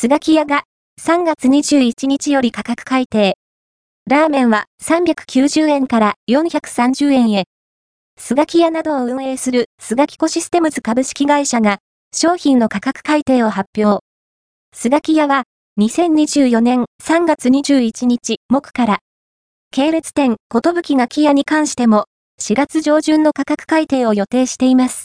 スガキヤが3月21日より価格改定。ラーメンは390円から430円へ。スガキヤなどを運営するスガキコシステムズ株式会社が商品の価格改定を発表。スガキヤは2024年3月21日木から系列店、ことぶきがキ屋に関しても4月上旬の価格改定を予定しています。